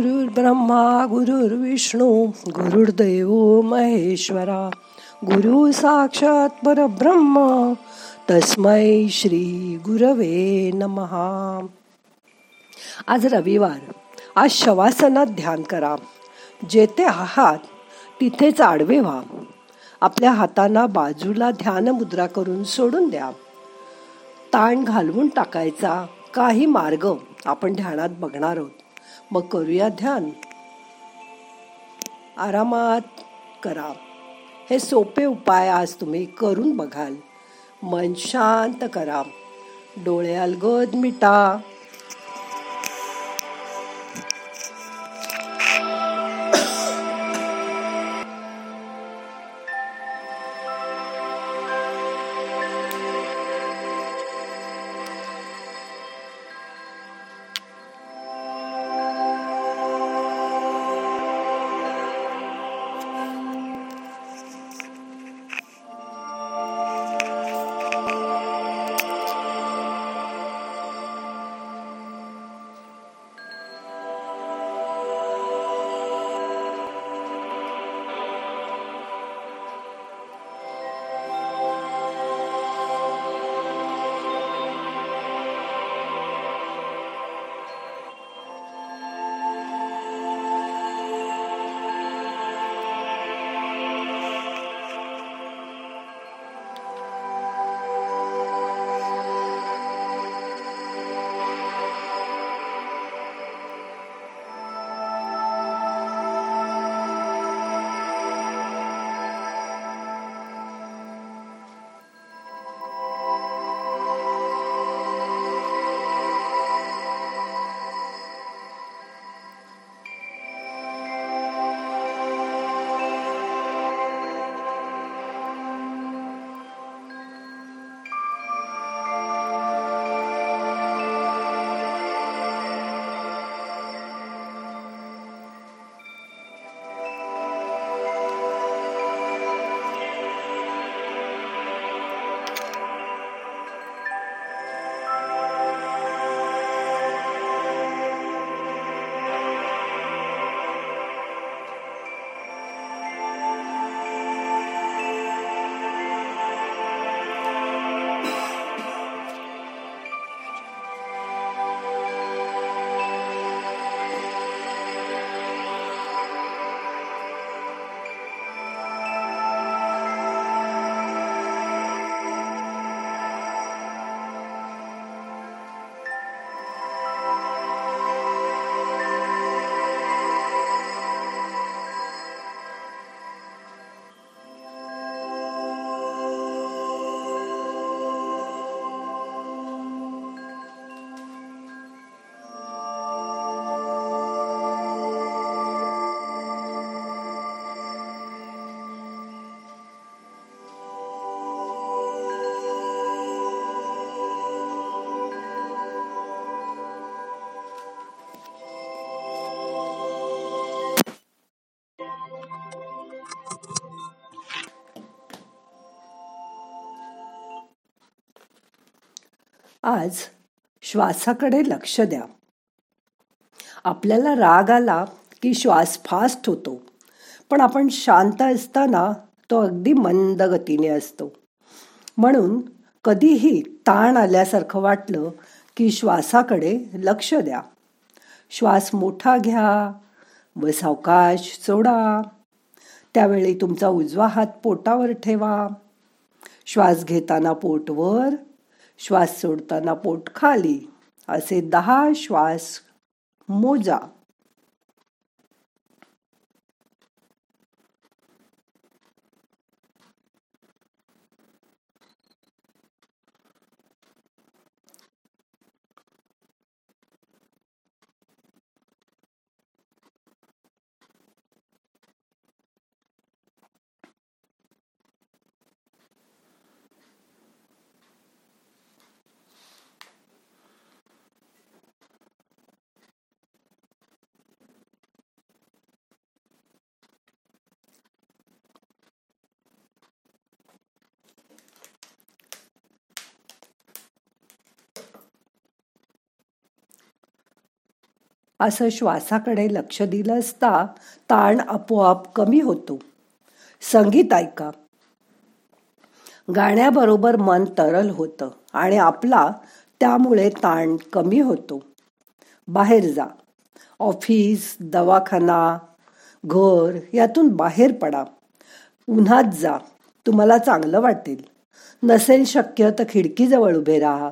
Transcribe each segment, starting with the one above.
ब्रह्मा गुरुर्विष्णू गुरुर्देव महेश्वरा गुरु साक्षात परब्रह्म तस्मै श्री गुरवे नमहा आज रविवार आज शवासनात ध्यान करा. जेथे आहात तिथेच आडवे व्हा. आपल्या हातांना बाजूला ध्यान मुद्रा करून सोडून द्या. ताण घालवून टाकायचा काही मार्ग आपण ध्यानात बघणार आहोत. मग करूया ध्यान. आरामात करा. हे सोपे उपाय आज तुम्ही करून बघाल. मन शांत करा. डोळे अलगद मिटा. आज श्वासाकडे लक्ष द्या. आपल्याला राग आला की श्वास फास्ट होतो पण आपण शांत असताना तो अगदी मंद गतीने असतो. म्हणून कधीही ताण आल्यासारखं वाटलं की श्वासाकडे लक्ष द्या. श्वास मोठा घ्या व सावकाश सोडा. त्यावेळी तुमचा उजवा हात पोटावर ठेवा. श्वास घेताना पोटवर श्वास सोडताना पोट खाली असे दहा श्वास मोजा. असं श्वासाकडे लक्ष दिलं असता ताण आपोआप कमी होतो. संगीत ऐका. गाण्याबरोबर मन तरल होतं आणि आपला त्यामुळे ताण कमी होतो. बाहेर जा. ऑफिस दवाखाना घर यातून बाहेर पडा. उन्हात जा. तुम्हाला चांगलं वाटेल. नसेल शक्य तर खिडकीजवळ उभे राहा.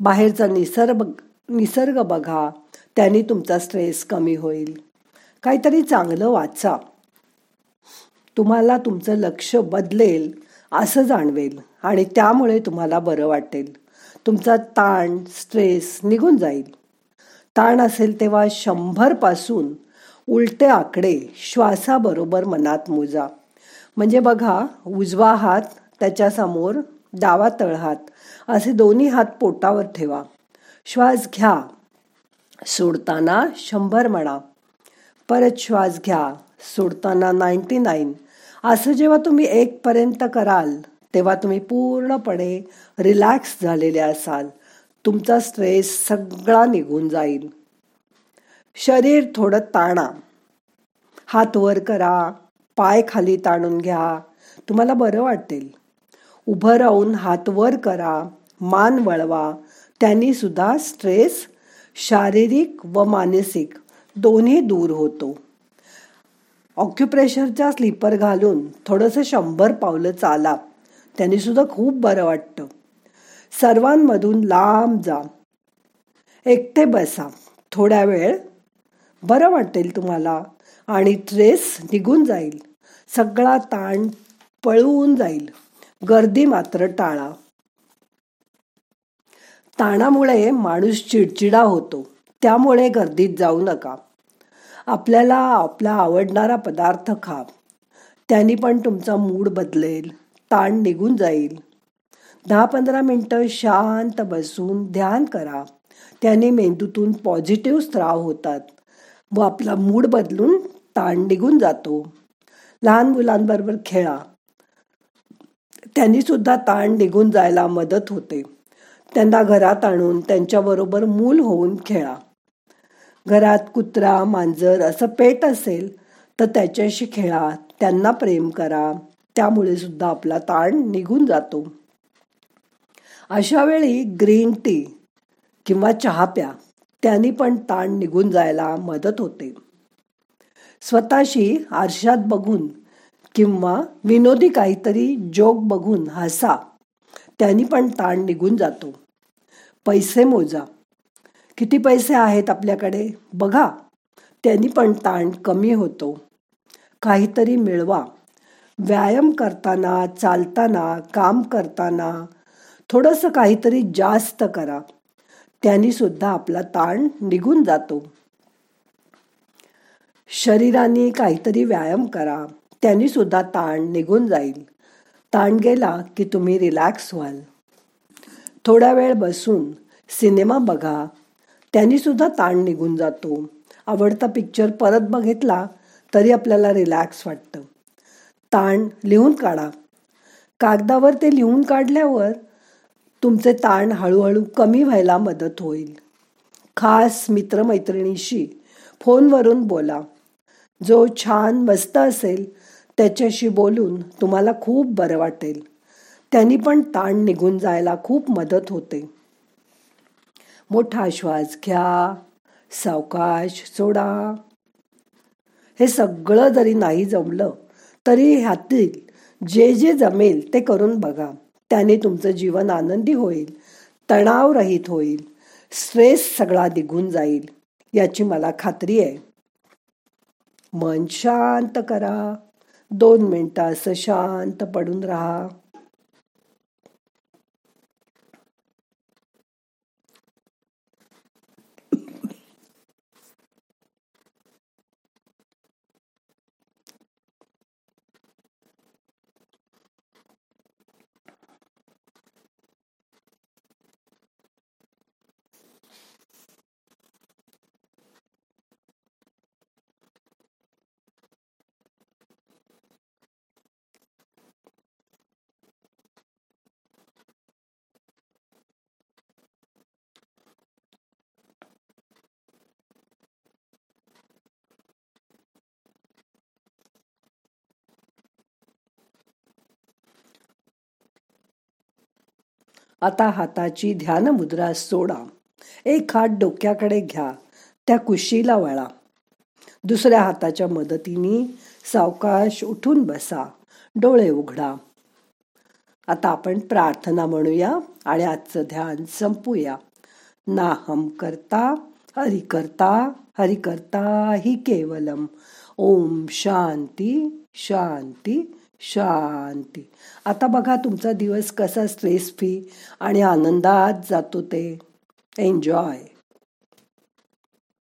बाहेरचा निसर्ग निसर्ग बघा. त्याने तुमचा स्ट्रेस कमी होईल. काहीतरी चांगलं वाचा. तुम्हाला तुमचं लक्ष बदलेल असं जाणवेल आणि त्यामुळे तुम्हाला बरं वाटेल. तुमचा ताण स्ट्रेस निघून जाईल. ताण असेल तेव्हा शंभरपासून उलटे आकडे श्वासाबरोबर मनात मोजा. म्हणजे बघा उजवा हात त्याच्यासमोर डावा तळहात असे दोन्ही हात पोटावर ठेवा. श्वास घ्या. सोडताना शंभर म्हणा. परत श्वास घ्या सोडताना नाईन्टी नाईन असं जेव्हा तुम्ही एकपर्यंत कराल तेव्हा तुम्ही पूर्णपणे रिलॅक्स झालेले असाल. तुमचा स्ट्रेस सगळा निघून जाईल. शरीर थोडं ताणा. हात वर करा पाय खाली ताणून घ्या. तुम्हाला बरं वाटेल. उभं राहून हात वर करा मान वळवा. त्यांनी सुद्धा स्ट्रेस शारीरिक व मानसिक दोन्ही दूर होतो. ऑक्युप्रेशरचा स्लीपर घालून थोडंसं शंभर पावलं चाला. त्याने सुद्धा खूप बरं वाटतं. सर्वांमधून लांब जा. एकटे बसा. थोड्या वेळ बरं वाटेल तुम्हाला आणि ट्रेस निघून जाईल. सगळा ताण पळवून जाईल. गर्दी मात्र टाळा. ताणामुळे माणूस चिडचिडा होतो. त्यामुळे गर्दीत जाऊ नका. आपल्याला आपला आवडणारा पदार्थ खा. त्यांनी पण तुमचा मूड बदलेल. ताण निघून जाईल. दहा पंधरा मिनटं शांत बसून ध्यान करा. त्याने मेंदूतून पॉझिटिव्ह स्त्राव होतात. व आपला मूड बदलून ताण निघून जातो. लहान मुलांबरोबर खेळा. त्यांनी सुद्धा ताण निघून जायला मदत होते. त्यांना घरात आणून त्यांच्याबरोबर मूल होऊन खेळा. घरात कुत्रा मांजर असं पेट असेल तर त्याच्याशी खेळा. त्यांना प्रेम करा. त्यामुळे सुद्धा आपला ताण निघून जातो. अशा वेळी ग्रीन टी किंवा चहा प्या. त्यांनी पण ताण निघून जायला मदत होते. स्वतःशी आरशात बघून किंवा विनोदी काहीतरी जोक बघून हसा. त्यांनी पण ताण निघून जातो. पैसे मोजा. किती पैसे आहेत आपल्याकडे? बघा. त्यांनी पण ताण कमी होतो. काहीतरी मिळवा. व्यायाम करताना चालताना काम करताना थोडंसं काहीतरी जास्त करा. त्यांनी सुद्धा आपला ताण निघून जातो. शरीराने काहीतरी व्यायाम करा. त्यांनी सुद्धा ताण निघून जाईल. ताण गेला की तुम्ही रिलॅक्स व्हाल. थोडा वेळ बसून सिनेमा बघा. त्यांनी सुद्धा ताण निघून जातो. आवडता पिक्चर परत बघितला तरी आपल्याला रिलॅक्स वाटतं. ताण लिहून काढा. कागदावर ते लिहून काढल्यावर तुमचे ताण हळूहळू कमी व्हायला मदत होईल. खास मित्रमैत्रिणीशी फोनवरून बोला. जो छान मस्त असेल त्याच्याशी बोलून तुम्हाला खूप बरं वाटेल. त्यांनी पण ताण निघून जायला खूप मदत होते. मोठा श्वास घ्या सावकाश सोडा. हे सगळं जरी नाही जमलं तरी ह्यातील जे जे जमेल ते करून बघा. त्याने तुमचं जीवन आनंदी होईल तणावरहित होईल स्ट्रेस सगळा निघून जाईल याची मला खात्री आहे. मन शांत करा. दोन मिनटं असं शांत पडून राहा. आता हाताची ध्यान मुद्रा सोडा. एक हात डोक्याकडे घ्या त्या कुशीला वळा. दुसऱ्या हाताच्या मदतीने सावकाश उठून बसा डोळे उघडा. आता आपण प्रार्थना म्हणूया आणि आजचं ध्यान संपूया. नाहम करता हरि करता हरि करता हि केवलम. ओम शांती शांती. शांती. आता बघा तुमचा दिवस कसा स्ट्रेस फ्री आणि आनंदात जातो ते. एन्जॉय